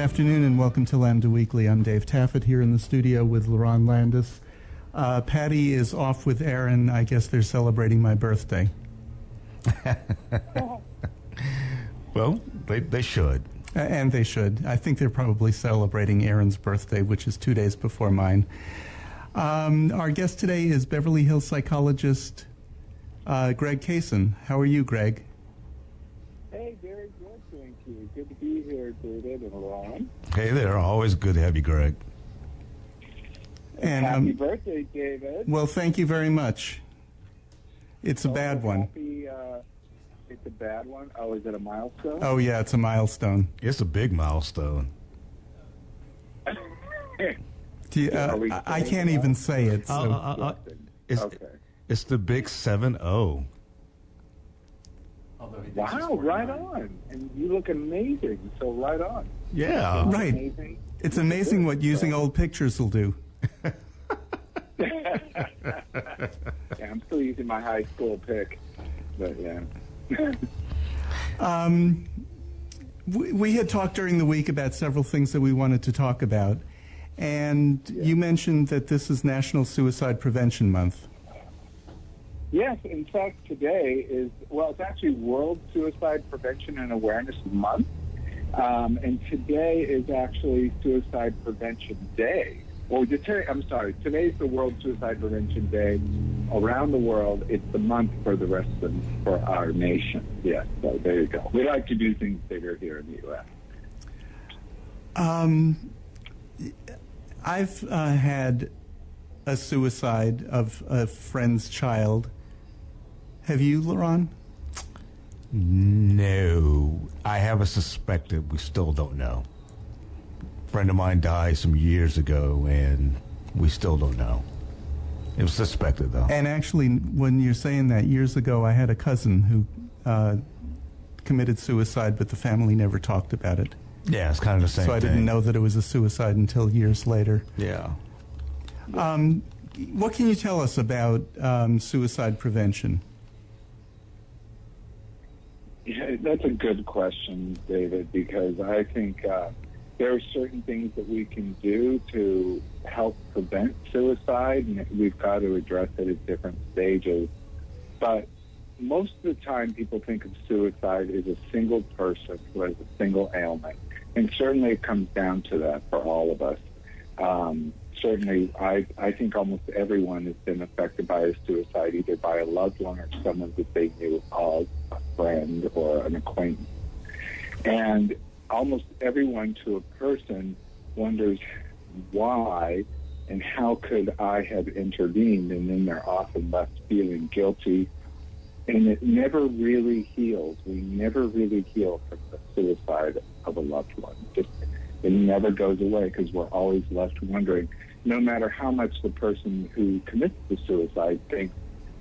and good afternoon, and welcome to Lambda Weekly. I'm Dave Taffet here in the studio with LaRon Landis. Uh, Patti is off with Aaron. I guess they're celebrating my birthday. well, they, they should. Uh, and they should. I think they're probably celebrating Aaron's birthday, which is two days before mine. Um, our guest today is Beverly Hills psychologist uh, Greg Cason. How are you, Greg? Hey, very good, thank you. Good to David and Ron. Hey there, always good to have you, Greg. And happy um, birthday, David. Well, thank you very much. It's a oh, bad one. Happy, uh, it's a bad one. Oh, is it a milestone? Oh yeah, it's a milestone. It's a big milestone. you, uh, I can't even say it. So. Uh, uh, uh it's, okay. it's the big seven zero. Wow, right on. And you look amazing. So right on. Yeah. Right. Amazing. It's amazing what using old pictures will do. yeah, I'm still using my high school pick, but yeah. um, we, we, had talked during the week about several things that we wanted to talk about, and yeah. you mentioned that this is National Suicide Prevention Month. Yes, in fact, today is, well, it's actually World Suicide Prevention and Awareness Month. Um, and today is actually Suicide Prevention Day. Today, I'm sorry, today's the World Suicide Prevention Day. Around the world, it's the month for the rest of for our nation. Yes, so there you go. We like to do things bigger here in the U.S. Um, I've uh, had a suicide of a friend's child have you, LaRon? No. I have a suspected. We still don't know. A friend of mine died some years ago, and we still don't know. It was suspected, though. And actually, when you're saying that, years ago, I had a cousin who uh, committed suicide, but the family never talked about it. Yeah, it's kind of the same. Thing. So I thing. didn't know that it was a suicide until years later. Yeah. Um, what can you tell us about um, suicide prevention? Yeah, that's a good question, David, because I think uh, there are certain things that we can do to help prevent suicide, and we've got to address it at different stages. But most of the time, people think of suicide as a single person who has a single ailment. And certainly it comes down to that for all of us. Um, certainly, I, I think almost everyone has been affected by a suicide, either by a loved one or someone that they knew of, a friend or an acquaintance. And almost everyone to a person wonders why and how could I have intervened? And then they're often left feeling guilty. And it never really heals. We never really heal from the suicide of a loved one. Just it never goes away because we're always left wondering, no matter how much the person who commits the suicide thinks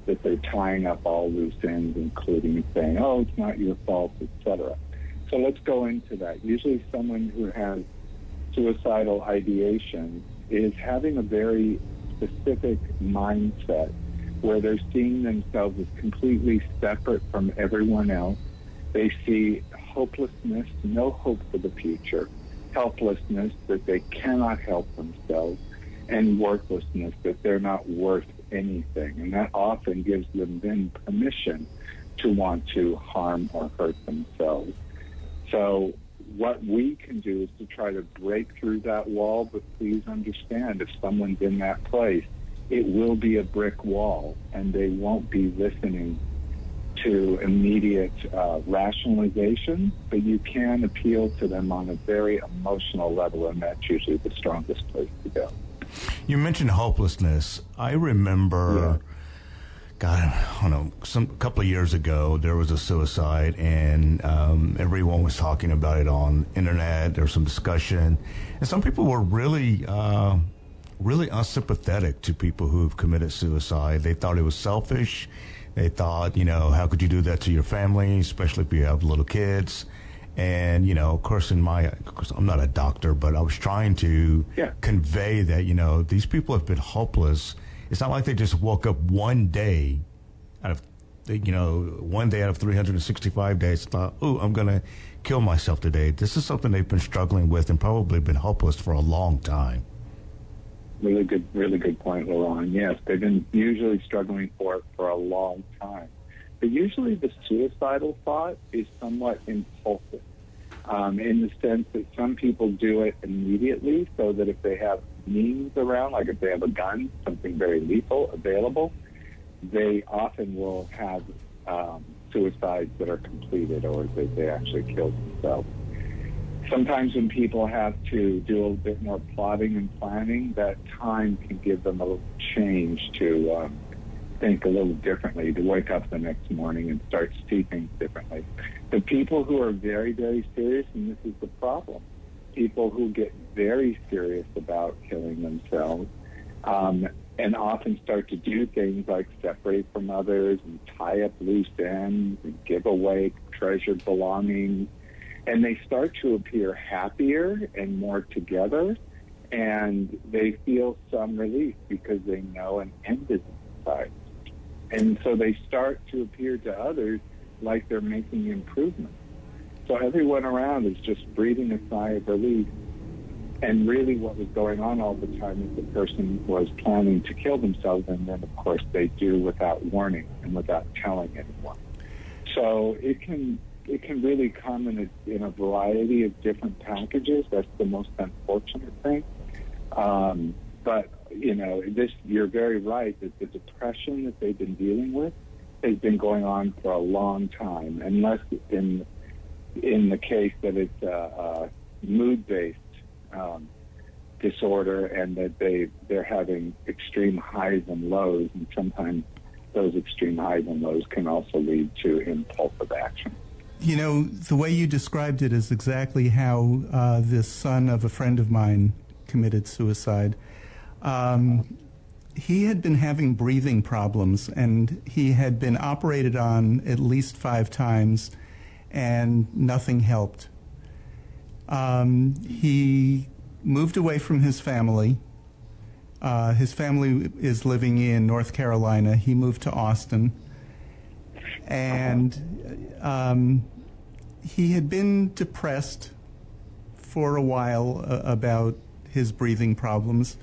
that they're tying up all loose ends, including saying, "Oh, it's not your fault," etc. So let's go into that. Usually, someone who has suicidal ideation is having a very specific mindset where they're seeing themselves as completely separate from everyone else. They see hopelessness, no hope for the future, helplessness that they cannot help themselves, and worthlessness, that they're not worth anything. And that often gives them then permission to want to harm or hurt themselves. So what we can do is to try to break through that wall, but please understand if someone's in that place, it will be a brick wall and they won't be listening to immediate uh, rationalization, but you can appeal to them on a very emotional level, and that's usually the strongest place to go. You mentioned hopelessness. I remember, yeah. God, I don't know, some couple of years ago, there was a suicide, and um, everyone was talking about it on internet. There was some discussion, and some people were really, uh, really unsympathetic to people who have committed suicide. They thought it was selfish. They thought, you know, how could you do that to your family, especially if you have little kids? And, you know, of course, in my, of course, I'm not a doctor, but I was trying to yeah. convey that, you know, these people have been hopeless. It's not like they just woke up one day out of, you know, one day out of 365 days thought, oh, I'm going to kill myself today. This is something they've been struggling with and probably been hopeless for a long time. Really good, really good point, LaRon. Yes, they've been usually struggling for it for a long time. But usually the suicidal thought is somewhat impulsive um, in the sense that some people do it immediately so that if they have means around, like if they have a gun, something very lethal available, they often will have um, suicides that are completed or that they actually kill themselves. Sometimes when people have to do a little bit more plotting and planning, that time can give them a little change to um, think a little differently, to wake up the next morning and start to see things differently. The people who are very, very serious, and this is the problem, people who get very serious about killing themselves um, and often start to do things like separate from others and tie up loose ends and give away treasured belongings. And they start to appear happier and more together, and they feel some relief because they know an end is in sight. And so they start to appear to others like they're making improvements. So everyone around is just breathing a sigh of relief. And really what was going on all the time is the person was planning to kill themselves, and then, of course, they do without warning and without telling anyone. So it can it can really come in a, in a variety of different packages. That's the most unfortunate thing. Um, but you know, this you're very right that the depression that they've been dealing with has been going on for a long time, unless in in the case that it's a, a mood-based um, disorder and that they they're having extreme highs and lows, and sometimes those extreme highs and lows can also lead to impulsive action. You know, the way you described it is exactly how uh, this son of a friend of mine committed suicide. Um, he had been having breathing problems and he had been operated on at least five times and nothing helped. Um, he moved away from his family. Uh, his family is living in North Carolina. He moved to Austin. And um, he had been depressed for a while uh, about his breathing problems.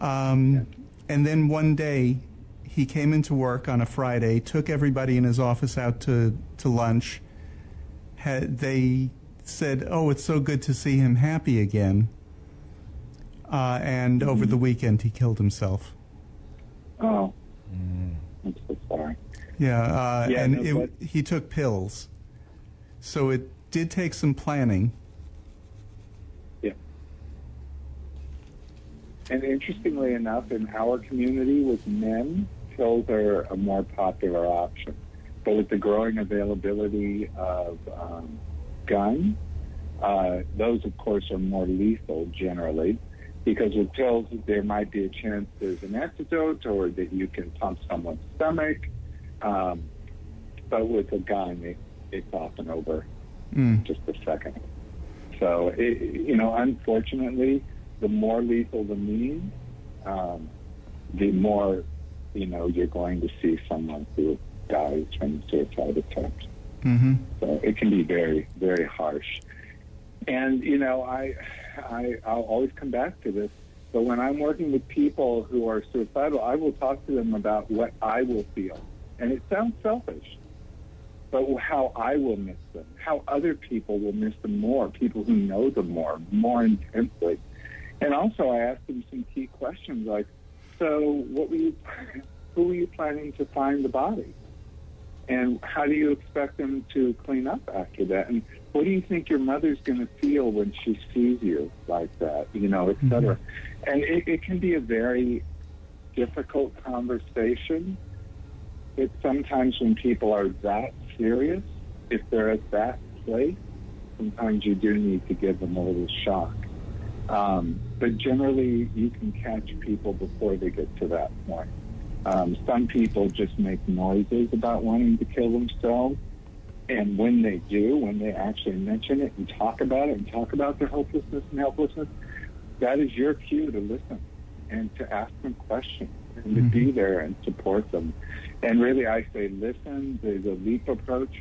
Um, and then one day, he came into work on a Friday, took everybody in his office out to, to lunch. Had, they said, Oh, it's so good to see him happy again. Uh, and mm-hmm. over the weekend, he killed himself. Oh, mm. I'm so sorry. Yeah, uh, yeah and no, it, he took pills. So it did take some planning. Yeah. And interestingly enough, in our community with men, pills are a more popular option. But with the growing availability of um, guns, uh, those, of course, are more lethal generally because with pills, there might be a chance there's an antidote or that you can pump someone's stomach. Um, but with a gun, it, it's often over mm. just a second. So, it, you know, unfortunately, the more lethal the means, um, the more you know you're going to see someone who dies from suicide attempt. Mm-hmm. So it can be very, very harsh. And you know, I, I, I'll always come back to this. But when I'm working with people who are suicidal, I will talk to them about what I will feel, and it sounds selfish, but how I will miss them, how other people will miss them more, people who know them more, more intensely. And also, I asked them some key questions like, "So, what were you? Who were you planning to find the body? And how do you expect them to clean up after that? And what do you think your mother's going to feel when she sees you like that? You know, et cetera. Mm-hmm. And it, it can be a very difficult conversation. It's sometimes when people are that serious, if they're at that place, sometimes you do need to give them a little shock. Um, but generally, you can catch people before they get to that point. Um, some people just make noises about wanting to kill themselves. And when they do, when they actually mention it and talk about it and talk about their hopelessness and helplessness, that is your cue to listen and to ask them questions and to be there and support them. And really, I say listen. There's a leap approach.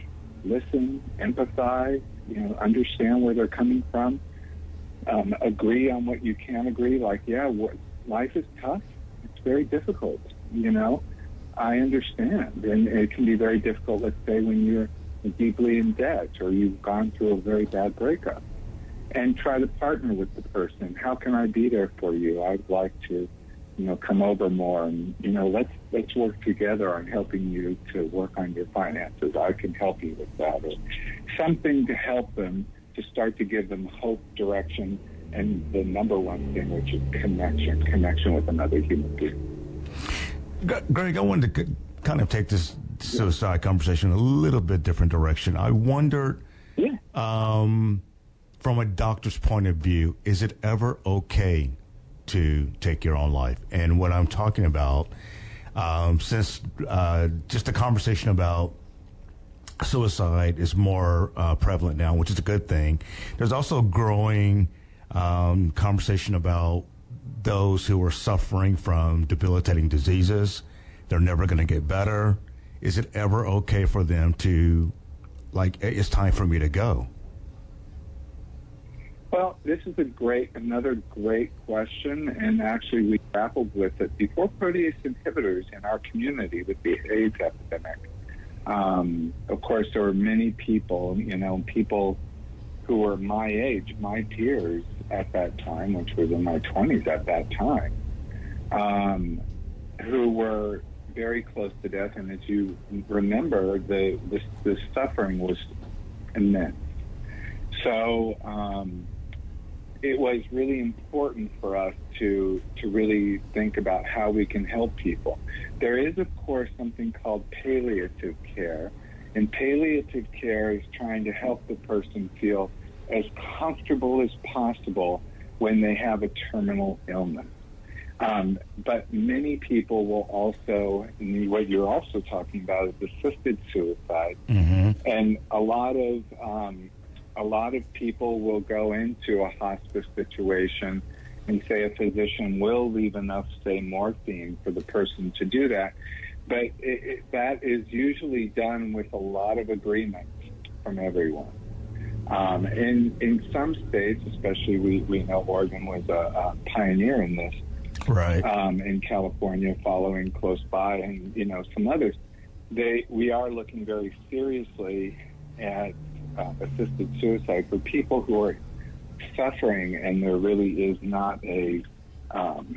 Listen, empathize. You know, understand where they're coming from. Um, agree on what you can agree. Like, yeah, what, life is tough. It's very difficult. You know, I understand, and it can be very difficult. Let's say when you're deeply in debt or you've gone through a very bad breakup, and try to partner with the person. How can I be there for you? I'd like to you know, come over more and, you know, let's let's work together on helping you to work on your finances. I can help you with that. Or something to help them to start to give them hope, direction, and the number one thing, which is connection, connection with another human being. Greg, I wanted to kind of take this suicide conversation a little bit different direction. I wondered, yeah. um, from a doctor's point of view, is it ever okay to take your own life. And what I'm talking about, um, since uh, just a conversation about suicide is more uh, prevalent now, which is a good thing. There's also a growing um, conversation about those who are suffering from debilitating diseases. They're never going to get better. Is it ever okay for them to, like, it's time for me to go? Well, this is a great, another great question, and actually we grappled with it before protease inhibitors in our community with the AIDS epidemic. Um, of course, there were many people, you know, people who were my age, my peers at that time, which was in my 20s at that time, um, who were very close to death. And as you remember, the, the, the suffering was immense. So, um, it was really important for us to to really think about how we can help people. There is, of course, something called palliative care, and palliative care is trying to help the person feel as comfortable as possible when they have a terminal illness. Um, but many people will also, what you're also talking about is assisted suicide. Mm-hmm. And a lot of um, a lot of people will go into a hospice situation and say a physician will leave enough, say, morphine for the person to do that. But it, it, that is usually done with a lot of agreement from everyone. Um, in in some states, especially we, we know Oregon was a, a pioneer in this. Right. Um, in California, following close by, and you know some others, they we are looking very seriously at uh, assisted suicide for people who are suffering and there really is not a um,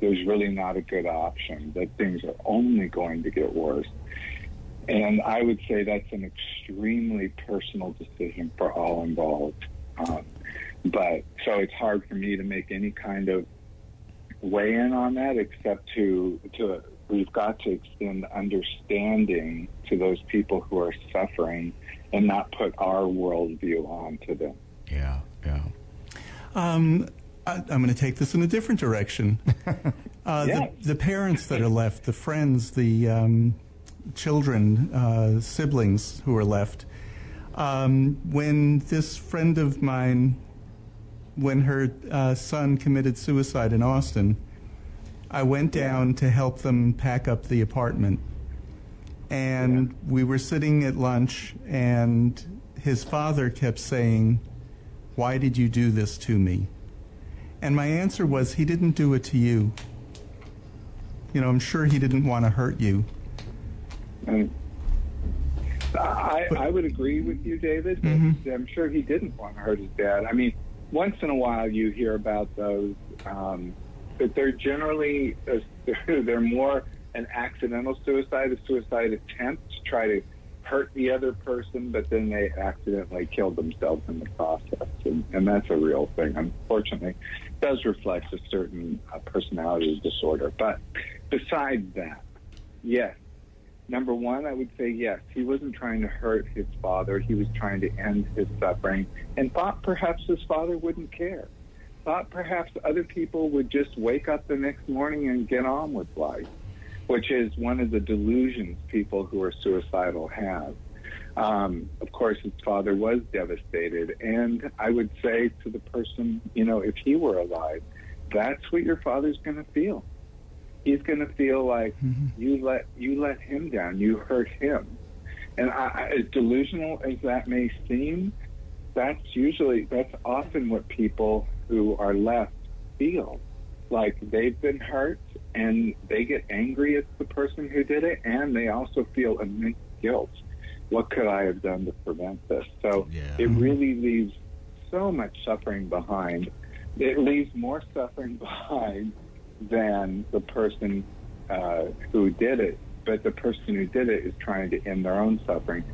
there's really not a good option that things are only going to get worse. And i would say that's an extremely personal decision for all involved. Um, but so it's hard for me to make any kind of weigh in on that except to to we've got to extend understanding to those people who are suffering and not put our worldview onto them. Yeah, yeah. Um, I, am going to take this in a different direction. Uh, yeah. the, the, parents that are left, the friends, the um, children, uh, siblings who are left. Um, when this friend of mine, when her uh, son committed suicide in Austin, I went down to help them pack up the apartment and yeah. we were sitting at lunch, and his father kept saying, Why did you do this to me? And my answer was, He didn't do it to you. You know, I'm sure he didn't want to hurt you. I, I would agree with you, David. Mm-hmm. I'm sure he didn't want to hurt his dad. I mean, once in a while you hear about those, um, but they're generally uh, they're more an accidental suicide, a suicide attempt to try to hurt the other person, but then they accidentally killed themselves in the process. And, and that's a real thing. Unfortunately, it does reflect a certain uh, personality disorder. But besides that, yes. Number one, I would say yes. He wasn't trying to hurt his father. He was trying to end his suffering and thought perhaps his father wouldn't care. Thought perhaps other people would just wake up the next morning and get on with life which is one of the delusions people who are suicidal have. Um, of course, his father was devastated. And I would say to the person, you know, if he were alive, that's what your father's going to feel. he's going to feel like Mhm. you let you let him down, you hurt him, and I, as delusional as that may seem, that's usually that's often what people who are left feel. Like they've been hurt and they get angry at the person who did it and they also feel immense guilt. What could i have done to prevent this? So Yeah. it really leaves so much suffering behind. It leaves more suffering behind than the person uh, who did it. But the person who did it is trying to end their own suffering.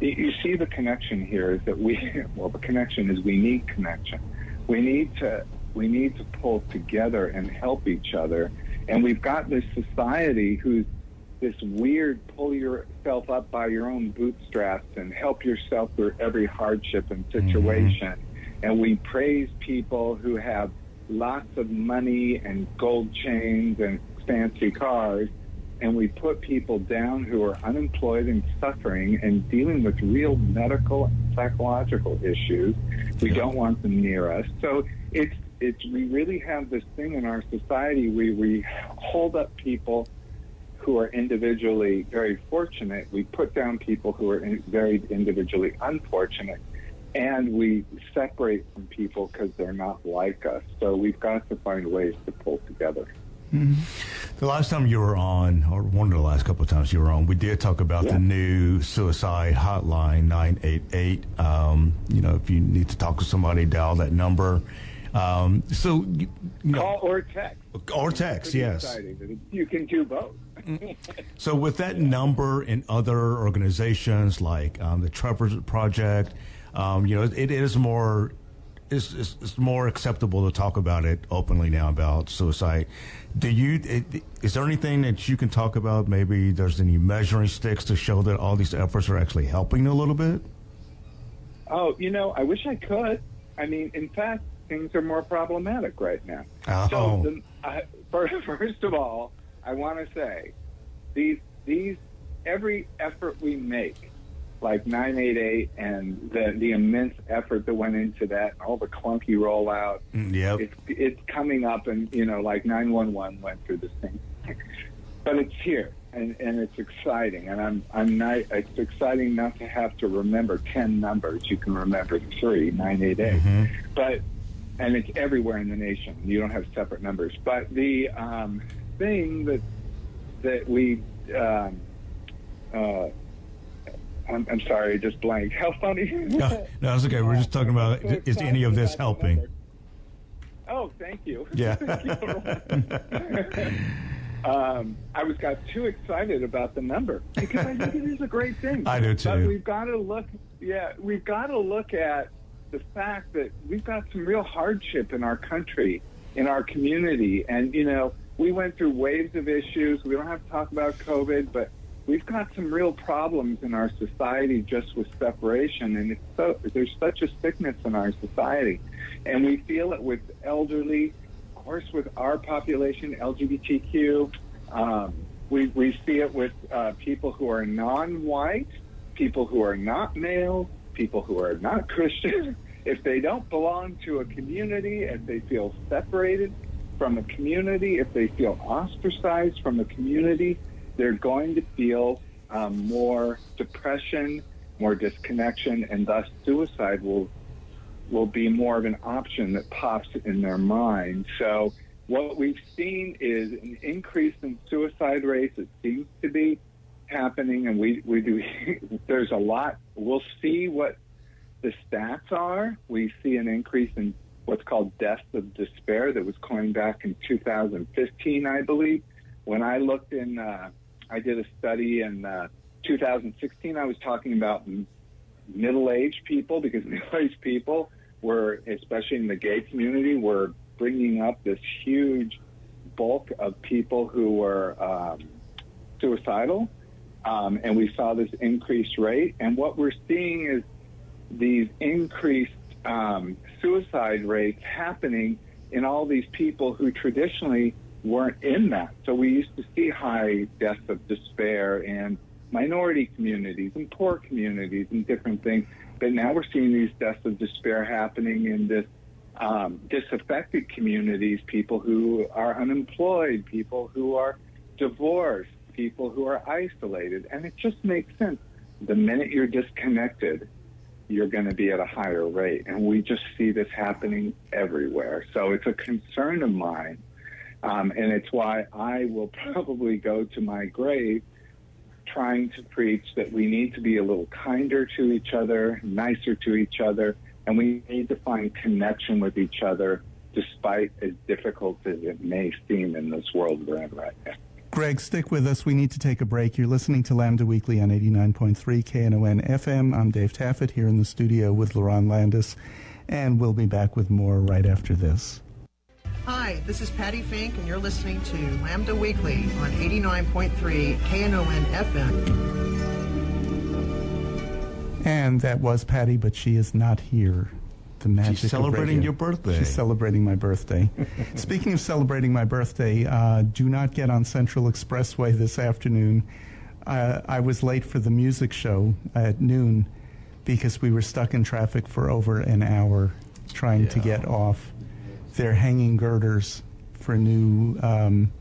You- you see the connection here is that we well the connection is we need connection we need to we need to pull together and help each other. And we've got this society who's this weird pull yourself up by your own bootstraps and help yourself through every hardship and mm-hmm. situation. And we praise people who have lots of money and gold chains and fancy cars and we put people down who are unemployed and suffering and dealing with real medical and psychological issues. We don't want them near us. So it's it's we really have this thing in our society where we hold up people who are individually very fortunate. We put down people who are in, very individually unfortunate. And we separate from people because they're not like us. So we've got to find ways to pull together. The last time you were on, or one of the last couple of times you were on, we did talk about Yeah. the new suicide hotline 988. Um, you know, if you need to talk to somebody, dial that number. Um, so, you, you know, Call or text. or text, yes. exciting. You can do both. So, with that number and other organizations like um, the Trevor Project, um, you know, it, it is more. It's, it's, it's more acceptable to talk about it openly now about suicide. Do you? It, is there anything that you can talk about? Maybe there's any measuring sticks to show that all these efforts are actually helping a little bit. Oh, you know, I wish I could. I mean, in fact, things are more problematic right now. Oh. So, the, I, first, first of all, I want to say these these every effort we make, like 988 and the the immense effort that went into that, all the clunky rollout, Mm, Yep. it's it's coming up, and you know, like 911 went through the same thing, but it's here. And, and it's exciting, and I'm I'm not. It's exciting not to have to remember ten numbers. You can remember three, nine eight eight, but and it's everywhere in the nation. You don't have separate numbers. But the um, thing that that we, um, uh, I'm, I'm sorry, I just blank. How funny. No, no, that's okay. We're just talking about is any of this excited about the helping? Oh, thank you. Yeah. um, I was got too excited about the number because I think it is a great thing. I do, too. But we've got to look. Yeah, we've got to look at the fact that we've got some real hardship in our country, in our community, and you know we went through waves of issues. We don't have to talk about COVID, but we've got some real problems in our society just with separation, and it's so there's such a sickness in our society, and we feel it with elderly, of course, with our population, LGBTQ. Um, we we see it with uh, people who are non-white, people who are not male, people who are not Christian. If they don't belong to a community, if they feel separated from a community, if they feel ostracized from a community, they're going to feel um, more depression, more disconnection, and thus suicide will will be more of an option that pops in their mind. So what we've seen is an increase in suicide rates. It seems to be happening, and we we do. there's a lot. We'll see what the stats are. We see an increase in what's called deaths of despair that was coined back in 2015, I believe. When I looked in, uh, I did a study in uh, 2016. I was talking about middle-aged people because middle-aged people were, especially in the gay community, were bringing up this huge bulk of people who were um, suicidal, um, and we saw this increased rate. And what we're seeing is these increased um, suicide rates happening in all these people who traditionally weren't in that. So we used to see high deaths of despair in minority communities and poor communities and different things. But now we're seeing these deaths of despair happening in this um, disaffected communities, people who are unemployed, people who are divorced, people who are isolated. And it just makes sense. The minute you're disconnected, you're going to be at a higher rate. And we just see this happening everywhere. So it's a concern of mine. Um, and it's why I will probably go to my grave trying to preach that we need to be a little kinder to each other, nicer to each other, and we need to find connection with each other despite as difficult as it may seem in this world we're in right now. Greg, stick with us. We need to take a break. You're listening to Lambda Weekly on 89.3 KNON FM. I'm Dave Taffet here in the studio with LaRon Landis, and we'll be back with more right after this. Hi, this is Patti Fink, and you're listening to Lambda Weekly on 89.3 KNON FM. And that was Patti, but she is not here. The magic She's celebrating your birthday. She's celebrating my birthday. Speaking of celebrating my birthday, uh, do not get on Central Expressway this afternoon. Uh, I was late for the music show at noon because we were stuck in traffic for over an hour trying Yeah. to get off. They're hanging girders for a new um,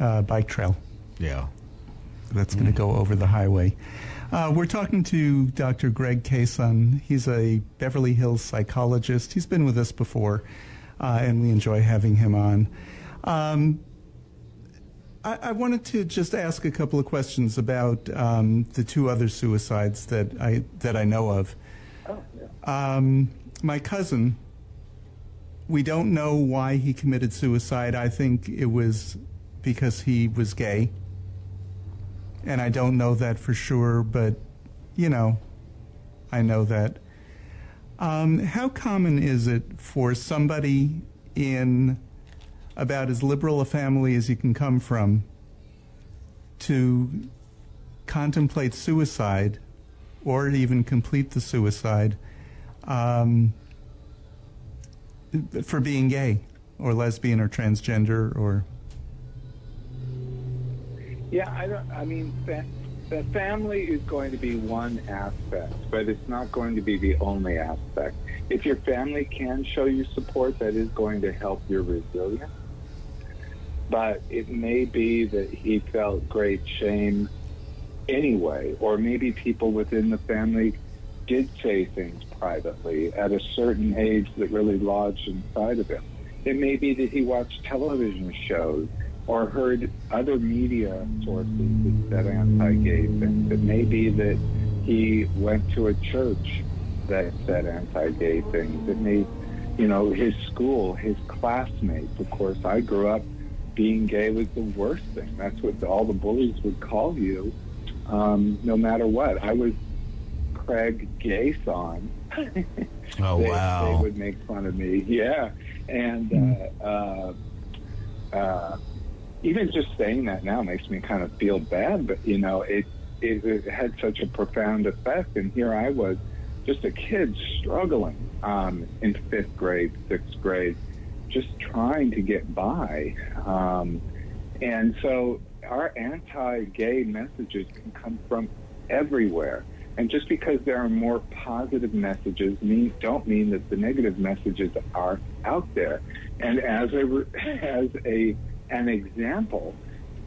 uh, bike trail Yeah. that's going to go over the highway. Uh, we're talking to Dr. Greg Cason. He's a Beverly Hills psychologist. He's been with us before, uh, and we enjoy having him on. Um, I, I wanted to just ask a couple of questions about um, the two other suicides that I that I know of. Oh Um, my cousin. We don't know why he committed suicide. I think it was because he was gay and I don't know that for sure, but you know, I know that. Um, how common is it for somebody in about as liberal a family as you can come from to contemplate suicide or even complete the suicide um, for being gay or lesbian or transgender or Yeah, I don't. I mean, the family is going to be one aspect, but it's not going to be the only aspect. If your family can show you support, that is going to help your resilience. But it may be that he felt great shame anyway, or maybe people within the family did say things privately at a certain age that really lodged inside of him. It may be that he watched television shows or heard other media sources that said anti-gay things. It may be that he went to a church that said anti-gay things. It may, you know, his school, his classmates. Of course, I grew up being gay was the worst thing. That's what all the bullies would call you, um, no matter what. I was Craig Gayson. Oh, they, wow. They would make fun of me. Yeah, and uh, uh, uh, even just saying that now makes me kind of feel bad. But you know, it, it it had such a profound effect, and here I was, just a kid struggling um, in fifth grade, sixth grade, just trying to get by. Um, and so our anti-gay messages can come from everywhere. And just because there are more positive messages mean, don't mean that the negative messages are out there. And as a as a an example,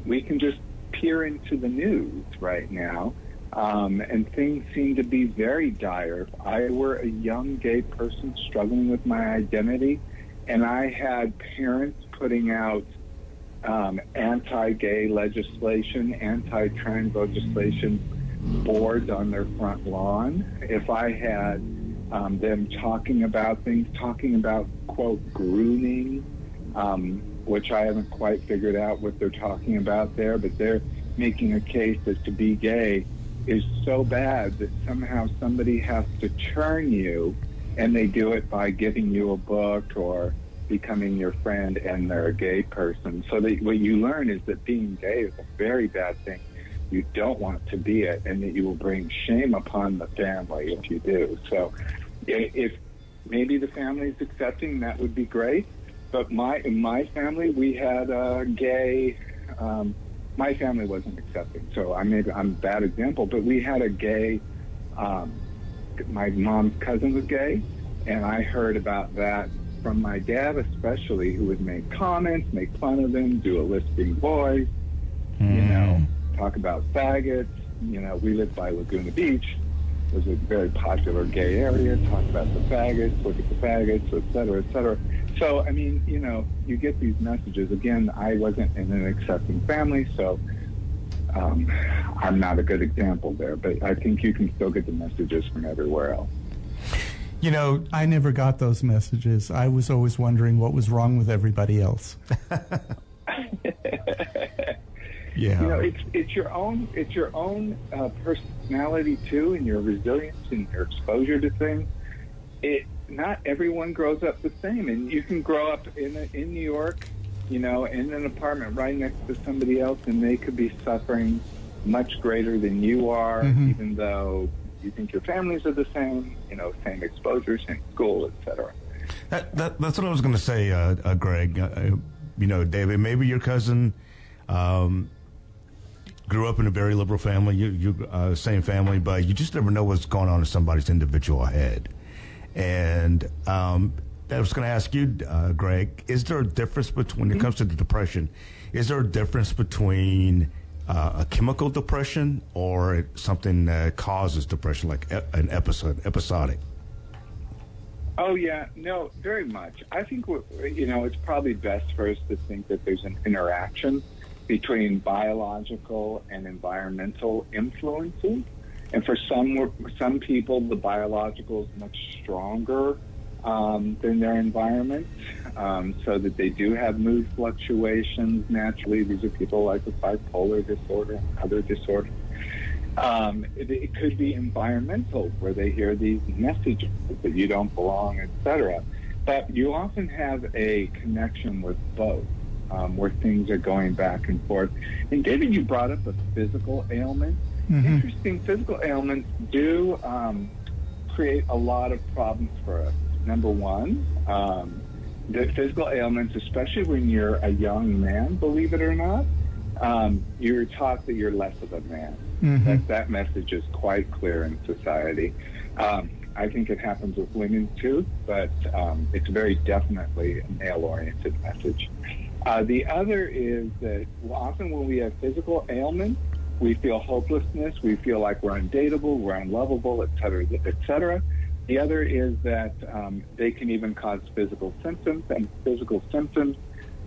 we can just peer into the news right now, um, and things seem to be very dire. If I were a young gay person struggling with my identity, and I had parents putting out um, anti-gay legislation, anti-trans legislation boards on their front lawn, if I had um, them talking about things, talking about quote grooming, um, which I haven't quite figured out what they're talking about there, but they're making a case that to be gay is so bad that somehow somebody has to turn you, and they do it by giving you a book or becoming your friend, and they're a gay person. So that what you learn is that being gay is a very bad thing. You don't want to be it, and that you will bring shame upon the family if you do. So, if maybe the family's accepting, that would be great. But my in my family, we had a gay. Um, my family wasn't accepting, so I maybe I'm a bad example. But we had a gay. Um, my mom's cousin was gay, and I heard about that from my dad, especially, who would make comments, make fun of him, do a lisping voice, you know, talk about faggots. You know, we lived by Laguna Beach. It was a very popular gay area. Talk about the faggots, look at the faggots, et cetera, et cetera. So, I mean, you know, you get these messages. Again, I wasn't in an accepting family, so um, I'm not a good example there. But I think you can still get the messages from everywhere else. You know, I never got those messages. I was always wondering what was wrong with everybody else. yeah. You know, it's it's your own it's your own uh, personality too, and your resilience and your exposure to things. It not everyone grows up the same, and you can grow up in a, in New York, you know, in an apartment right next to somebody else, and they could be suffering much greater than you are, Mhm. even though you think your families are the same, you know, same exposure, same school, etc. That, that, that's what I was going to say, uh, uh, Greg. Uh, you know, David, maybe your cousin um, grew up in a very liberal family, you, you uh, same family, but you just never know what's going on in somebody's individual head. And um, I was going to ask you, uh, Greg, is there a difference between, when it comes to the depression, is there a difference between uh, a chemical depression or something that causes depression, like e- an episode, episodic? Oh yeah, no, very much. I think you know it's probably best for us to think that there's an interaction between biological and environmental influences, and for some some people the biological is much stronger um, than their environment, um, so that they do have mood fluctuations naturally. These are people like with bipolar disorder and other disorders. Um, it, it could be environmental, where they hear these messages that you don't belong, etc. But you often have a connection with both, um, where things are going back and forth. And David, you brought up a physical ailment. Mhm. Interesting, physical ailments do um, create a lot of problems for us. Number one, um, the physical ailments, especially when you're a young man, believe it or not, um, you're taught that you're less of a man. Mhm. That, that message is quite clear in society. Um, I think it happens with women too, but um, it's very definitely a male-oriented message. Uh, the other is that often when we have physical ailments, we feel hopelessness, we feel like we're undateable, we're unlovable, et cetera, et cetera. The other is that um, they can even cause physical symptoms, and physical symptoms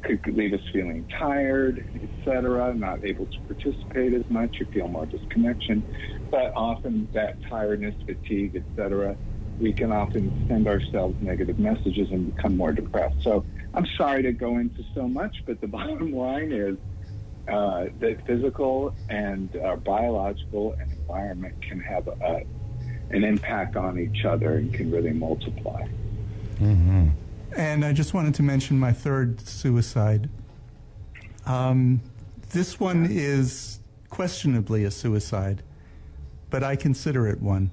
could leave us feeling tired, etc., not able to participate as much. You feel more disconnection, but often that tiredness, fatigue, etc., we can often send ourselves negative messages and become more depressed. So I'm sorry to go into so much, but the bottom line is uh, that physical and uh, biological and environment can have a, an impact on each other and can really multiply. And I just wanted to mention my third suicide. Um, this one is questionably a suicide, but I consider it one.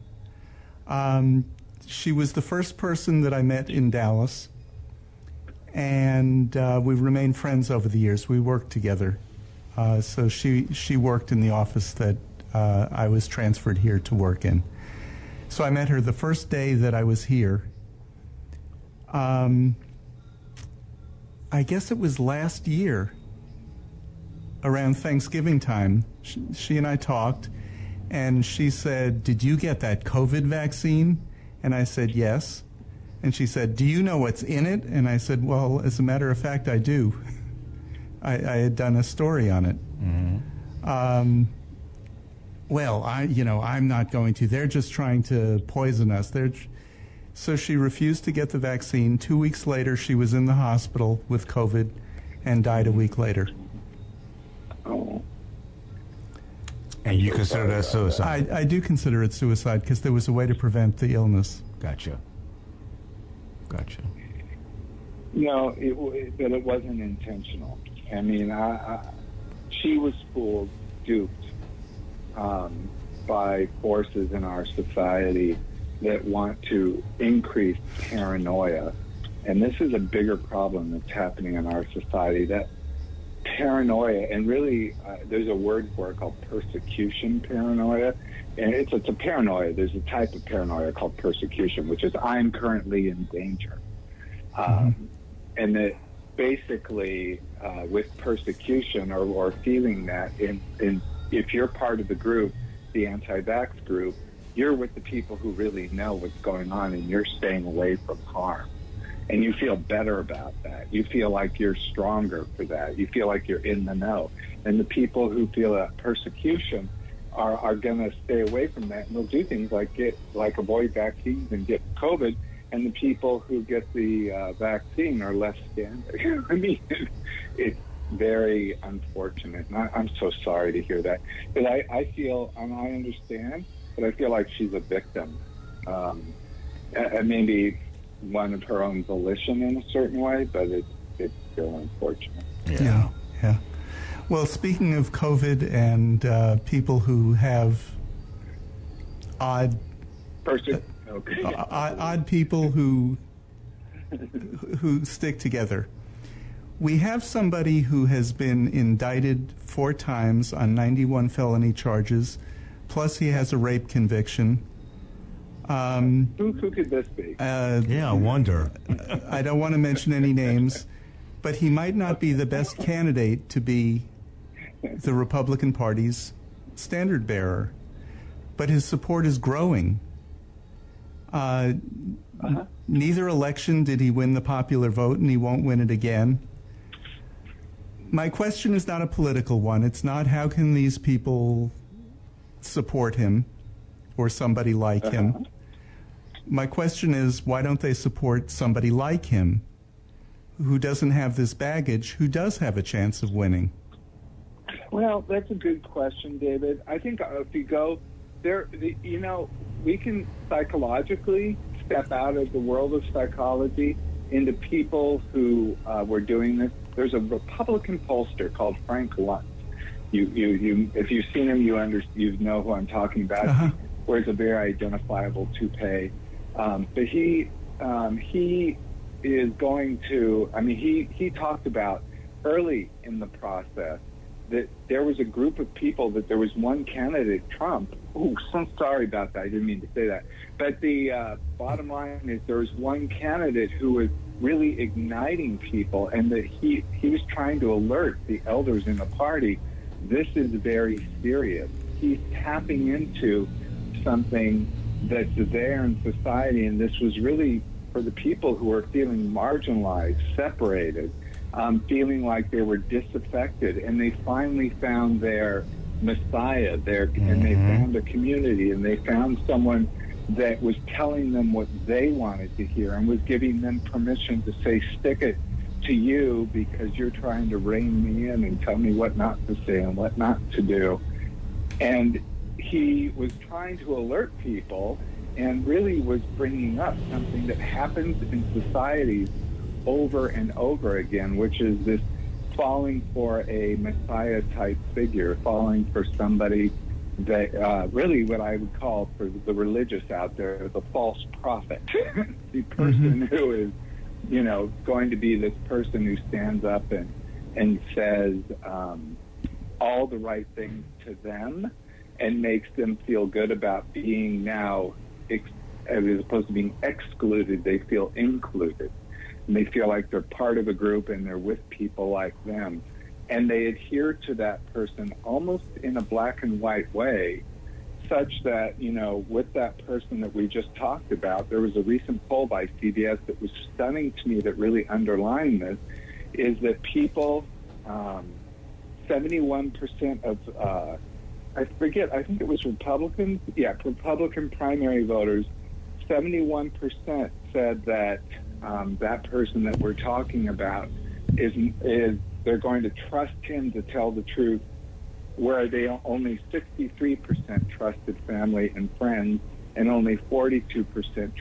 Um, she was the first person that I met in Dallas, and uh, we've remained friends over the years. We worked together. Uh, so she she worked in the office that uh, I was transferred here to work in. So I met her the first day that I was here. Um, I guess it was last year, around Thanksgiving time. She, she and I talked, and she said, "Did you get that COVID vaccine?" And I said, "Yes." And she said, "Do you know what's in it?" And I said, "Well, as a matter of fact, I do." I, I had done a story on it. Um, well, I, you know, I'm not going to. They're just trying to poison us. They're, so she refused to get the vaccine. Two weeks later, she was in the hospital with COVID and died a week later. Oh, And you consider that suicide? I, I do consider it suicide because there was a way to prevent the illness. Gotcha. Gotcha. no, it, w- but it wasn't intentional. I mean, I, I, she was fooled, duped um, by forces in our society that want to increase paranoia. And this is a bigger problem that's happening in our society. That paranoia, and really, uh, there's a word for it called persecution paranoia. And it's, it's a paranoia. There's a type of paranoia called persecution, which is I'm currently in danger. Um, And that basically, uh, with persecution or, or feeling that, in, in, if you're part of the group, the anti vax group, you're with the people who really know what's going on and you're staying away from harm. And you feel better about that. You feel like you're stronger for that. You feel like you're in the know. And the people who feel that persecution are, are going to stay away from that and they'll do things like get, like avoid vaccines and get COVID. And the people who get the uh, vaccine are less standing. I mean, it's very unfortunate. And I, I'm so sorry to hear that. But I, I feel, and I understand, but I feel like she's a victim. Um, and maybe one of her own volition in a certain way, but it's, it's still unfortunate. Yeah, yeah. Well, speaking of COVID and uh, people who have odd, Person, okay. odd, odd people who who stick together. We have somebody who has been indicted four times on 91 felony charges, plus he has a rape conviction. Um, who, who could this be? uh, Yeah, I wonder. I don't want to mention any names, but he might not be the best candidate to be the Republican Party's standard bearer. But his support is growing. Uh, Neither election did he win the popular vote, and he won't win it again. My question is not a political one. It's not how can these people support him or somebody like him. My question is why don't they support somebody like him who doesn't have this baggage, who does have a chance of winning? Well, that's a good question, David. I think uh, if you go there, you know, we can psychologically step out of the world of psychology into people who uh, were doing this. There's a Republican pollster called Frank Luntz. You, you, you, if you've seen him, you under, you know who I'm talking about. Uh-huh. He wears a very identifiable toupee. Um, but he, um, he is going to. I mean, he he talked about early in the process that there was a group of people that there was one candidate, Trump. Oh, so sorry about that. I didn't mean to say that. But the uh, bottom line is there was one candidate who was really igniting people, and that he he was trying to alert the elders in the party. This is very serious. He's tapping into something that's there in society, and this was really for the people who are feeling marginalized, separated um, feeling like they were disaffected, and they finally found their Messiah there, and they found a community, and they found someone that was telling them what they wanted to hear, and was giving them permission to say, "Stick it to you," because you're trying to rein me in and tell me what not to say and what not to do. And he was trying to alert people, and really was bringing up something that happens in societies over and over again, which is this falling for a Messiah type figure, falling for somebody that uh, really what I would call for the religious out there, the false prophet, the person who is, you know, going to be this person who stands up and and says um, all the right things to them and makes them feel good about being now, ex- as opposed to being excluded, they feel included and they feel like they're part of a group and they're with people like them. And they adhere to that person almost in a black and white way, such that, you know, with that person that we just talked about, there was a recent poll by CBS that was stunning to me that really underlined this, is that people, um, 71% of, uh, I forget, I think it was Republicans, yeah, Republican primary voters, 71% said that um, that person that we're talking about is is they're going to trust him to tell the truth, where they only 63% trusted family and friends and only 42%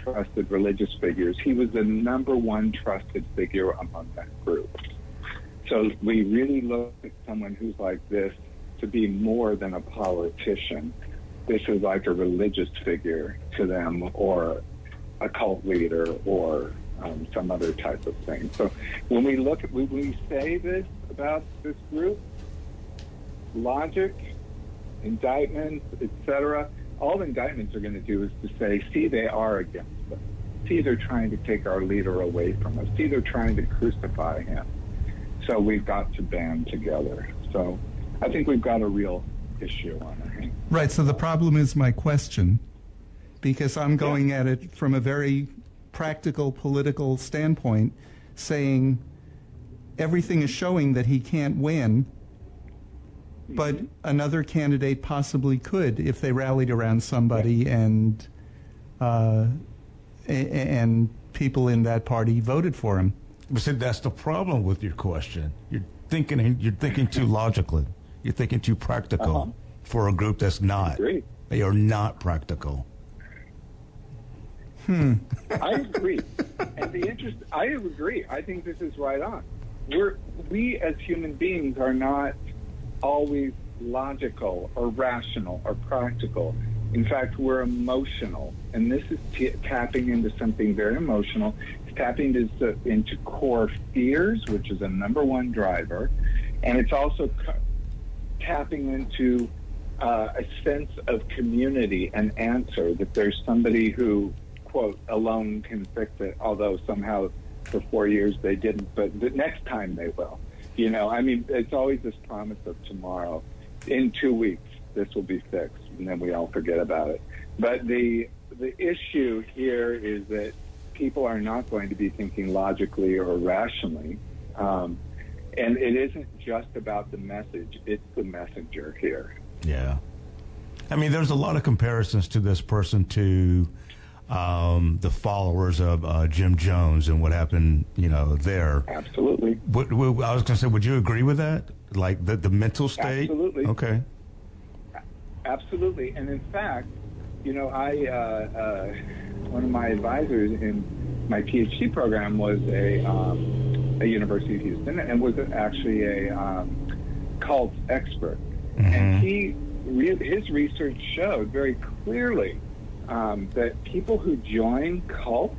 trusted religious figures. He was the number one trusted figure among that group. So we really look at someone who's like this to be more than a politician. This is like a religious figure to them or a cult leader or um, some other type of thing. So when we look at, when we say this about this group, logic, indictments, etc., all indictments are going to do is to say, see, they are against us. See, they're trying to take our leader away from us. See, they're trying to crucify him. So we've got to band together. So I think we've got a real issue on our hands. Right. So the problem is my question, because I'm going at it from a very practical political standpoint, saying everything is showing that he can't win, but another candidate possibly could if they rallied around somebody and uh, and people in that party voted for him. But see, that's the problem with your question. You're thinking you're thinking too logically. You're thinking too practical Uh-huh. for a group that's not. Agree. They are not practical. I agree. and the interest, I agree. I think this is right on. We're, we as human beings are not always logical or rational or practical. In fact, we're emotional. And this is t- tapping into something very emotional. It's tapping into, into core fears, which is a number one driver. And it's also co- tapping into uh, a sense of community and answer that there's somebody who, quote, alone can fix it, although somehow for four years they didn't, but the next time they will. You know, I mean, it's always this promise of tomorrow. In two weeks, this will be fixed, and then we all forget about it. But the the issue here is that people are not going to be thinking logically or rationally. Um, and it isn't just about the message, it's the messenger here. Yeah. I mean, there's a lot of comparisons to this person to um, the followers of uh, Jim Jones and what happened, you know, there. Absolutely. What, what- I was going to say, would you agree with that? Like the, the mental state? Absolutely. Okay. Absolutely. And in fact, you know, I, uh, uh, one of my advisors in my PhD program was a, um, a University of Houston and was actually a um, cult expert. And he, re- his research showed very clearly um, that people who join cults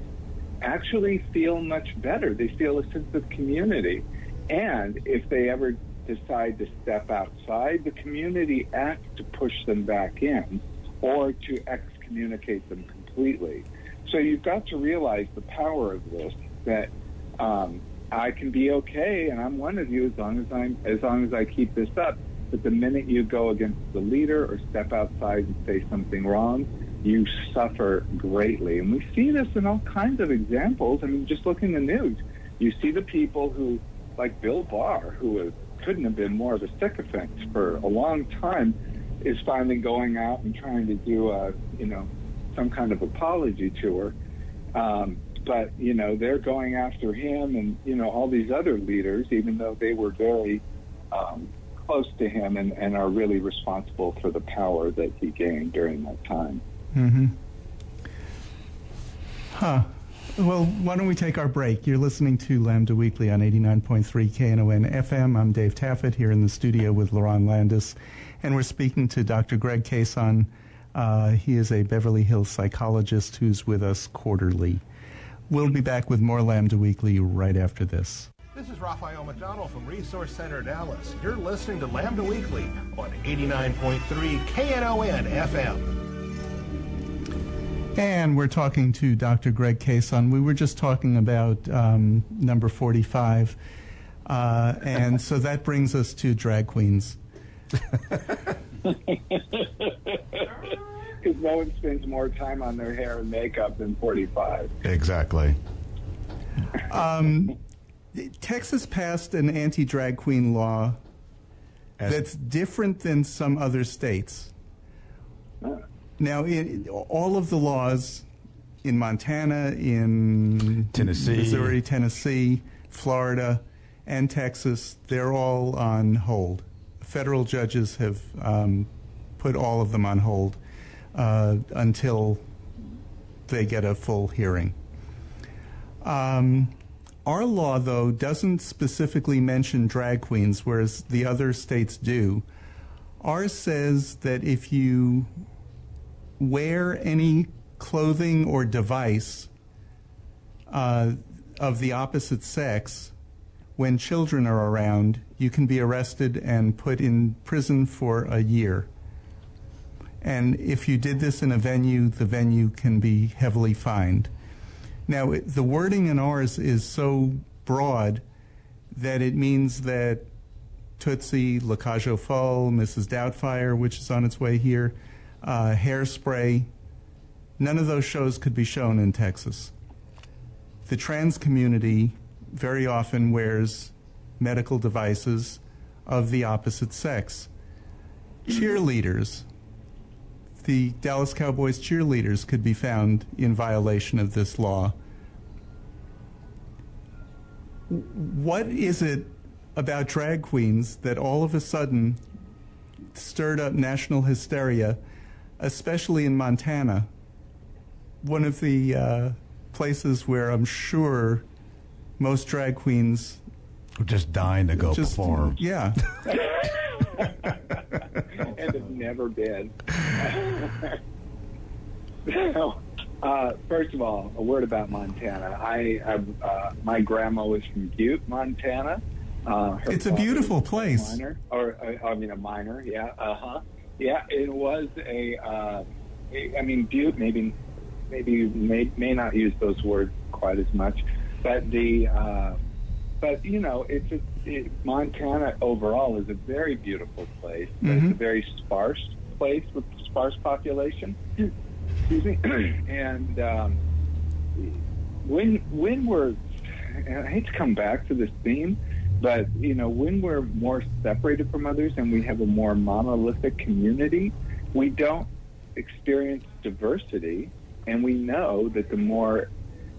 actually feel much better. They feel a sense of community. And if they ever decide to step outside the community, acts to push them back in or to excommunicate them completely. So you've got to realize the power of this, that um, I can be okay and I'm one of you as long as I'm as long as I keep this up. But the minute you go against the leader or step outside and say something wrong, you suffer greatly. And we see this in all kinds of examples. I mean, just look in the news. You see the people who, like Bill Barr, who couldn't have been more of a sycophant for a long time, is finally going out and trying to do a, you know, some kind of apology tour. Um, but, you know, they're going after him and, you know, all these other leaders, even though they were very um, close to him and, and are really responsible for the power that he gained during that time. Mm-hmm. Huh. Well, why don't we take our break? You're listening to Lambda Weekly on 89.3 KNON FM. I'm Dave Taffet here in the studio with LaRon Landis, and we're speaking to Dr. Greg Cason. Uh, he is a Beverly Hills psychologist who's with us quarterly. We'll be back with more Lambda Weekly right after this. This is Rafael McDonnell from Resource Center Dallas. You're listening to Lambda Weekly on 89.3 KNON FM. And we're talking to Dr. Greg Cason. We were just talking about um, number 45. Uh, and so that brings us to drag queens. Because no one spends more time on their hair and makeup than 45. Exactly. Um, Texas passed an anti drag queen law As- that's different than some other states. Now, in, all of the laws in Montana, in Tennessee. Missouri, Tennessee, Florida, and Texas, they're all on hold. Federal judges have um, put all of them on hold until they get a full hearing. Um, our law, though, doesn't specifically mention drag queens, whereas the other states do. Ours says that if you wear any clothing or device uh, of the opposite sex when children are around, you can be arrested and put in prison for a year. And if you did this in a venue, the venue can be heavily fined. Now, it, the wording in ours is so broad that it means that Tootsie, La Cage aux Folles, Mrs. Doubtfire, which is on its way here, uh, Hairspray, none of those shows could be shown in Texas. The trans community very often wears medical devices of the opposite sex. Cheerleaders, the Dallas Cowboys cheerleaders could be found in violation of this law. What is it about drag queens that all of a sudden stirred up national hysteria, especially in Montana, one of the uh, places where I'm sure most drag queens would just dying to go just perform. Yeah. never been. so, uh, first of all, a word about Montana. I, I uh, my grandma was from Butte, Montana. Uh, It's a beautiful place. Miner, or uh, I mean, a miner. Yeah. Uh huh. Yeah. It was a. Uh, I mean, Butte. Maybe, maybe may may not use those words quite as much, but the. Uh, but you know, it's a, it, Montana overall is a very beautiful place. But It's a Mhm. very sparse place with sparse population. Excuse me. and um, when when we're, and I hate to come back to this theme, but you know, when we're more separated from others and we have a more monolithic community, we don't experience diversity, and we know that the more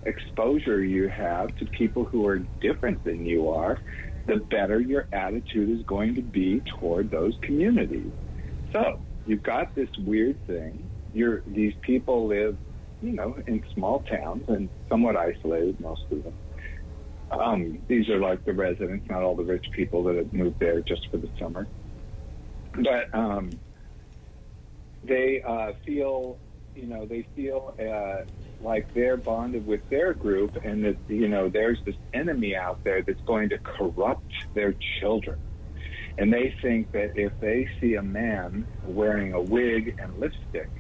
exposure you have to people who are different than you are, the better your attitude is going to be toward those communities. So you've got this weird thing. You're these people live, you know, in small towns and somewhat isolated, most of them. Um, these are like the residents, not all the rich people that have moved there just for the summer. But um, they uh, feel, you know, they feel uh, like they're bonded with their group, and that you know, there's this enemy out there that's going to corrupt their children. And they think that if they see a man wearing a wig and lipstick,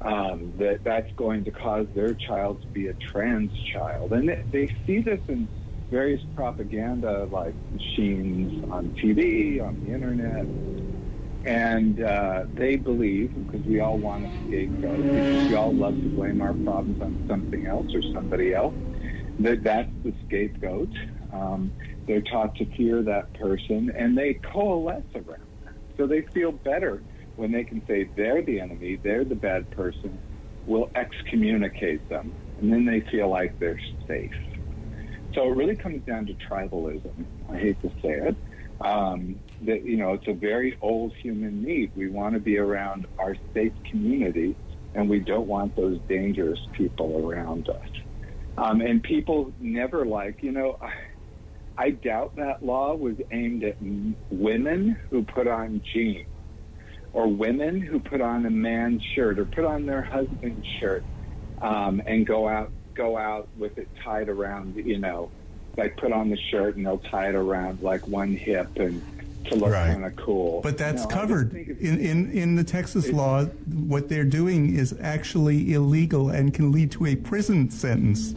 um, that that's going to cause their child to be a trans child. And they, they see this in various propaganda like machines on TV, on the internet. And uh, they believe, because we all want a scapegoat, because we all love to blame our problems on something else or somebody else, that that's the scapegoat. Um, they're taught to fear that person, and they coalesce around that. So they feel better when they can say they're the enemy, they're the bad person, we'll excommunicate them, and then they feel like they're safe. So it really comes down to tribalism. I hate to say it. Um, that you know, it's a very old human need. We want to be around our safe community, and we don't want those dangerous people around us. Um, and people never like, you know, I, I doubt that law was aimed at women who put on jeans, or women who put on a man's shirt, or put on their husband's shirt, um, and go out go out with it tied around, you know, like put on the shirt and they'll tie it around like one hip and to look Right. kind of cool. But that's No, covered in, in, in the Texas law. What they're doing is actually illegal and can lead to a prison sentence.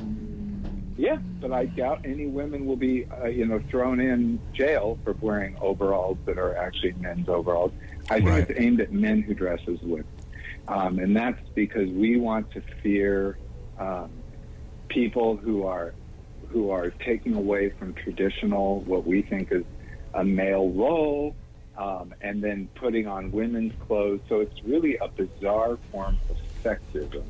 Yeah, but I doubt any women will be, uh, you know, thrown in jail for wearing overalls that are actually men's overalls. I think Right. it's aimed at men who dress as women, um, and that's because we want to fear um, people who are who are taking away from traditional what we think is a male role, um, and then putting on women's clothes. So it's really a bizarre form of sexism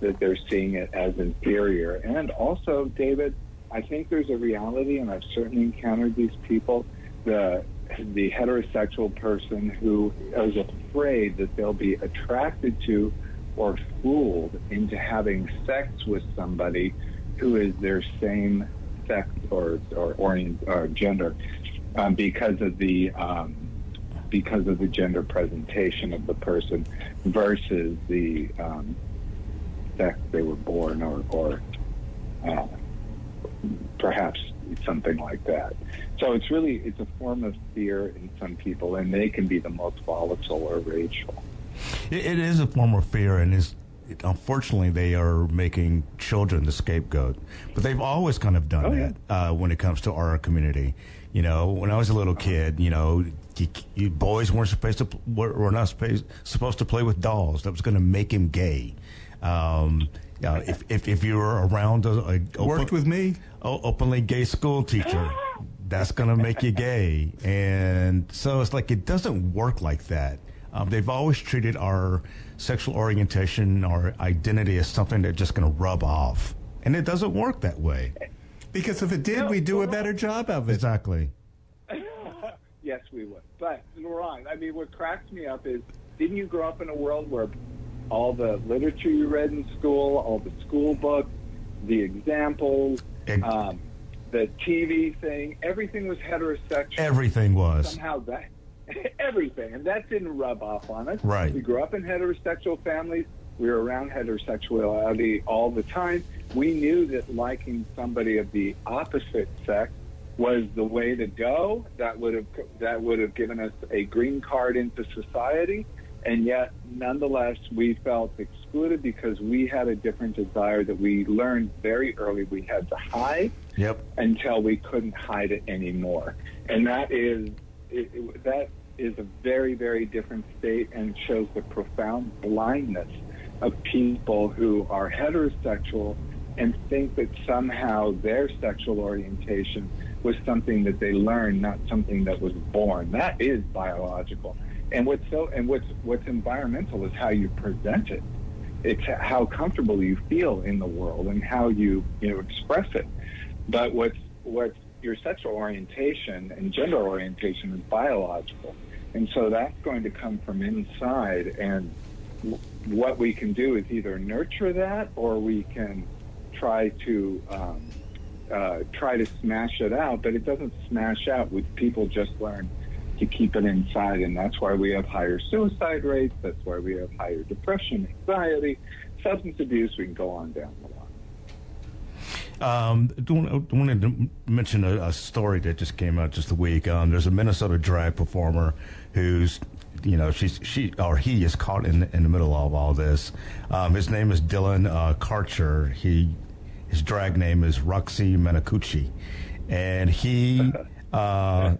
that they're seeing it as inferior. And also, David, I think there's a reality, and I've certainly encountered these people, the the heterosexual person who is afraid that they'll be attracted to or fooled into having sex with somebody who is their same sex or or, orient, or gender um, because of the um, because of the gender presentation of the person versus the um, sex they were born or, or uh, perhaps something like that. So it's really it's a form of fear in some people, and they can be the most volatile or rageful. It, it is a form of fear, and it's unfortunately, they are making children the scapegoat. But they've always kind of done Oh, that uh, when it comes to our community. You know, when I was a little kid, you know, you, you boys weren't supposed to were, were not supposed supposed to play with dolls. That was going to make him gay. Um, you know, if, if if you were around a, a open- Worked with me. openly gay school teacher, that's going to make you gay. And so it's like it doesn't work like that. Um, they've always treated our sexual orientation, our identity, as something that's just going to rub off. And it doesn't work that way. Because if it did, we'd do a better job of it. Exactly. Yes, we would. But LaRon, I mean, what cracks me up is, didn't you grow up in a world where all the literature you read in school, all the school books, the examples, Ex- um, the TV thing, everything was heterosexual. Everything was. Somehow that everything, and that didn't rub off on us. Right. We grew up in heterosexual families. We were around heterosexuality all the time. We knew that liking somebody of the opposite sex was the way to go. That would have that would have given us a green card into society. And yet, nonetheless, we felt excluded because we had a different desire that we learned very early we had to hide Yep. until we couldn't hide it anymore. And that is it, it, that is a very very different state and shows the profound blindness of people who are heterosexual and think that somehow their sexual orientation was something that they learned, not something that was born. That is biological. And what's so and what's what's environmental is how you present it. It's how comfortable you feel in the world and how you you know express it. But what's what's your sexual orientation and gender orientation is biological, and so that's going to come from inside. And w- what we can do is either nurture that, or we can try to um, uh, try to smash it out. But it doesn't smash out. People just learn to keep it inside, and that's why we have higher suicide rates. That's why we have higher depression, anxiety, substance abuse. We can go on down the line. Um, I wanted to mention a, a story that just came out just a week. Um, there's a Minnesota drag performer who's, you know, she's she or he is caught in in the middle of all this. Um, his name is Dylan uh, Karcher. He his drag name is Roxy Menacucci, and he. Uh,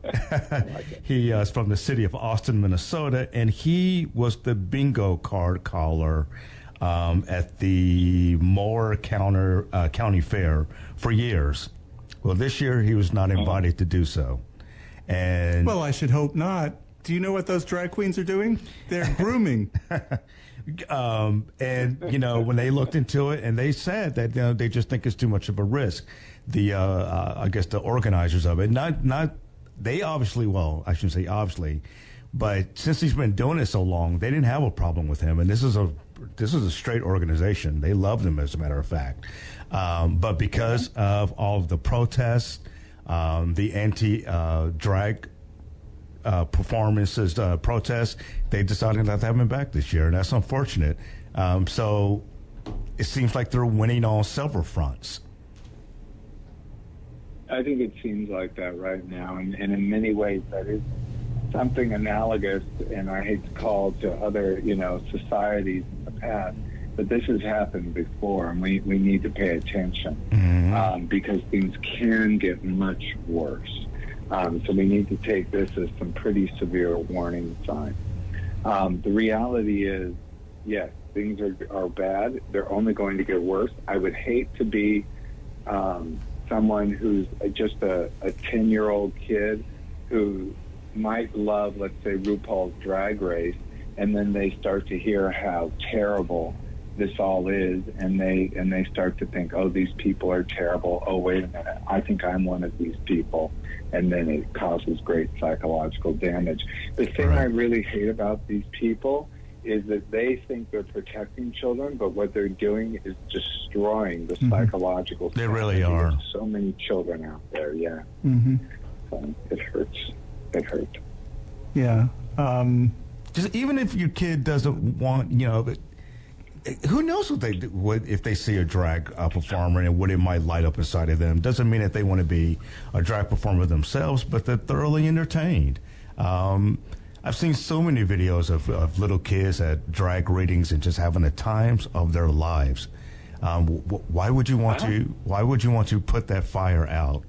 he uh, is from the city of Austin, Minnesota, and he was the bingo card caller um, at the Mower Counter, uh, County Fair for years. Well, this year he was not invited to do so. And Well, I should hope not. Do you know what those drag queens are doing? They're grooming. um, and you know when they looked into it, and they said that you know, they just think it's too much of a risk. The uh, uh, I guess the organizers of it, not not they obviously well, I shouldn't say obviously, but since he's been doing it so long, they didn't have a problem with him, and this is a this is a straight organization. They love him, as a matter of fact. Um, but because of all of the protests, um, the anti uh, drag uh, performances, uh, protests, they decided not to have him back this year, and that's unfortunate. Um, so it seems like they're winning on several fronts. I think it seems like that right now, and, and in many ways that is something analogous, and I hate to call to other, you know, societies in the past, but this has happened before, and we, we need to pay attention um, because things can get much worse. Um, so we need to take this as some pretty severe warning signs. Um, the reality is, yes, things are, are bad. They're only going to get worse. I would hate to be um, someone who's just a 10 year old kid who might love, let's say, RuPaul's Drag Race, and then they start to hear how terrible this all is, and they and they start to think, oh, these people are terrible. Oh, wait a minute, I think I'm one of these people, and then it causes great psychological damage. The thing Right. I really hate about these people is that they think they're protecting children, but what they're doing is destroying the psychological. They really are. So many children out there, yeah. hmm So it hurts. It hurts. Yeah. Um, Just even if your kid doesn't want, you know, but who knows what they do, what if they see a drag uh, performer and what it might light up inside of them. Doesn't mean that they want to be a drag performer themselves, but they're thoroughly entertained. Um, I've seen so many videos of, of little kids at drag readings and just having the times of their lives. Um, wh- why would you want to? Why would you want to put that fire out?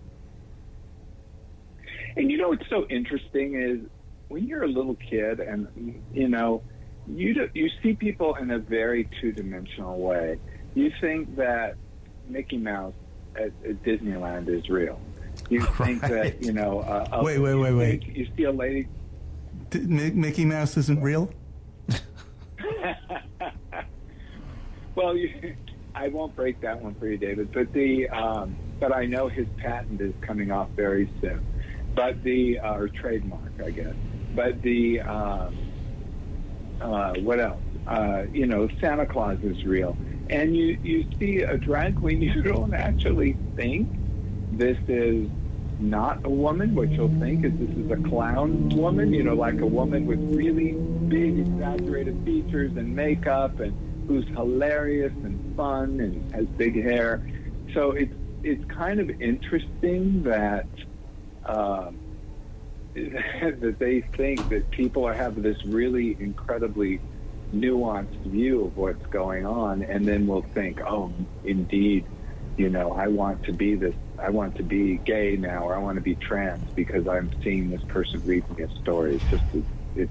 And you know what's so interesting is when you're a little kid, and you know, you do, you see people in a very two dimensional way. You think that Mickey Mouse at, at Disneyland is real. You think Right. that you know. Uh, a- Wait, wait, wait, you wait. think- You see a lady. D- Mickey Mouse isn't real? Well, you, I won't break that one for you, David. But the um, but I know his patent is coming off very soon. But the uh, or trademark, I guess. But the um, uh, what else? Uh, you know, Santa Claus is real, and you you see a drag queen, you don't actually think this is not a woman. What you'll think is this is a clown woman, you know, like a woman with really big exaggerated features and makeup, and who's hilarious and fun and has big hair. So it's it's kind of interesting that. Um, that they think that people have this really incredibly nuanced view of what's going on, and then will think, "Oh, indeed, you know, I want to be this. I want to be gay now, or I want to be trans because I'm seeing this person read me a story." It's just, it, it,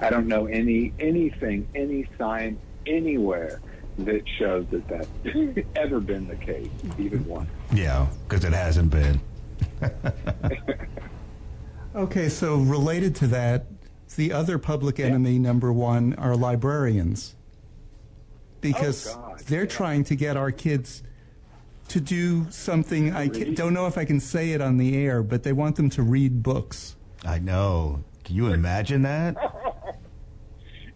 I don't know any anything, any sign anywhere that shows that that's ever been the case, even once. Yeah, because it hasn't been. Okay, so related to that, the other public enemy number one are librarians. Because Oh, God, they're yeah. trying to get our kids to do something. I ca- don't know if I can say it on the air, but they want them to read books. I know. Can you imagine that?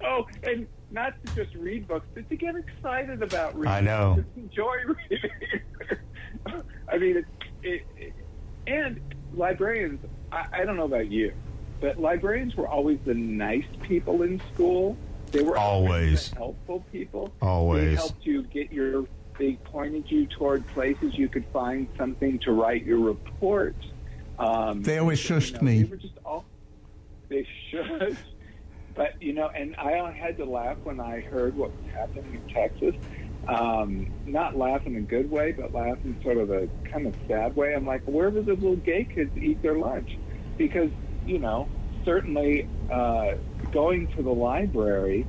Oh, and not to just read books, but to get excited about reading. I know. Just enjoy reading. I mean, it, it, it, and librarians. I, I don't know about you, but librarians were always the nice people in school. They were Always. the helpful people. Always. They helped you get your. They pointed you toward places you could find something to write your report. Um, They always you shushed know, me. They were just all. They shushed. But you know, and I had to laugh when I heard what was happening in Texas. Um, not laugh in a good way, but laugh in sort of a kind of sad way. I'm like, where do the little gay kids eat their lunch? Because you know, certainly uh, going to the library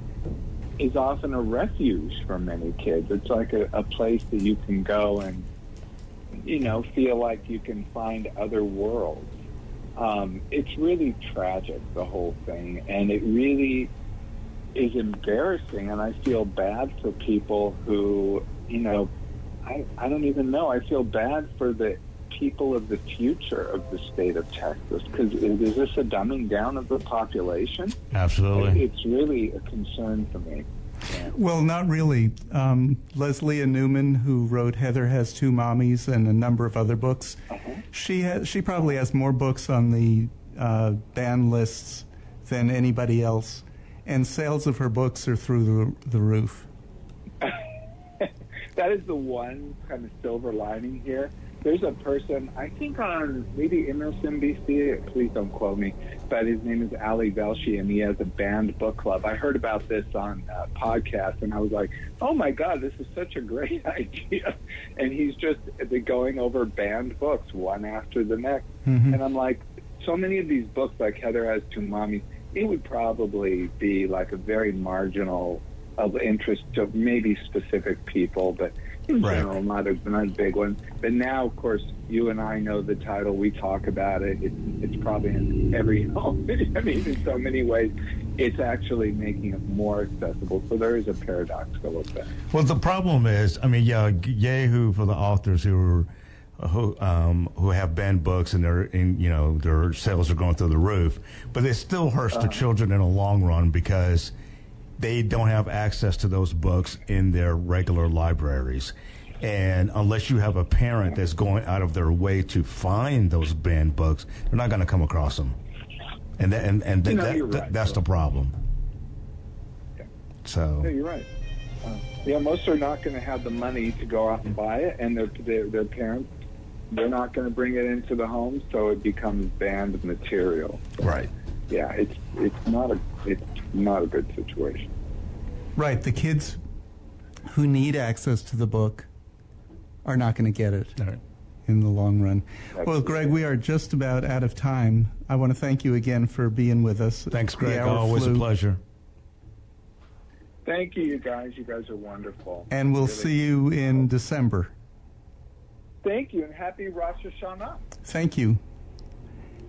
is often a refuge for many kids. It's like a, a place that you can go and you know feel like you can find other worlds um, it's really tragic the whole thing and it really is embarrassing and i feel bad for people who you know i, I don't even know i feel bad for the people of the future of the state of texas because is this a dumbing down of the population Absolutely. it's really a concern for me yeah. Well, not really. Um, Lesléa Newman, who wrote Heather Has Two Mommies and a number of other books, she has, she probably has more books on the uh, ban lists than anybody else, and sales of her books are through the, the roof. that is the one kind of silver lining here. There's a person, I think on maybe MSNBC, please don't quote me, but his name is Ali Velshi, and he has a banned book club. I heard about this on a podcast, and I was like, oh my God, this is such a great idea. And he's just uh, going over banned books one after the next. Mm-hmm. And I'm like, so many of these books, like Heather Has Two Mommies, it would probably be like a very marginal of interest to maybe specific people, but in Right. general, not a, not a big one. But now, of course, you and I know the title. We talk about it. It's, it's probably in every home. I mean, in so many ways, it's actually making it more accessible. So there is a paradoxical effect. Well, the problem is, I mean, yeah, yahoo for the authors who are who um, who have banned books and their in you know their sales are going through the roof, but it still hurts the children in the long run because they don't have access to those books in their regular libraries. And unless you have a parent that's going out of their way to find those banned books, they're not going to come across them. And that, and, and know, that, right. that's the problem. Yeah. So Yeah, you're right. Uh, yeah, most are not going to have the money to go out and buy it, and their their, their parents they're not going to bring it into the home, so it becomes banned material. right. yeah, it's it's not a it's not a good situation. Right. The kids who need access to the book are not going to get it All right. in the long run. That's well, Greg, we are just about out of time. I want to thank you again for being with us. Thanks, Greg. Always flew. a pleasure. Thank you, you guys. You guys are wonderful. And we'll Really. see you in December. Thank you, and happy Rosh Hashanah. Thank you.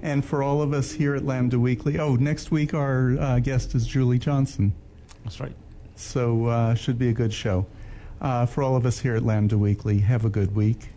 And for all of us here at Lambda Weekly, oh, next week our uh, guest is Julie Johnson. That's right. So uh, should be a good show. Uh, for all of us here at Lambda Weekly, have a good week.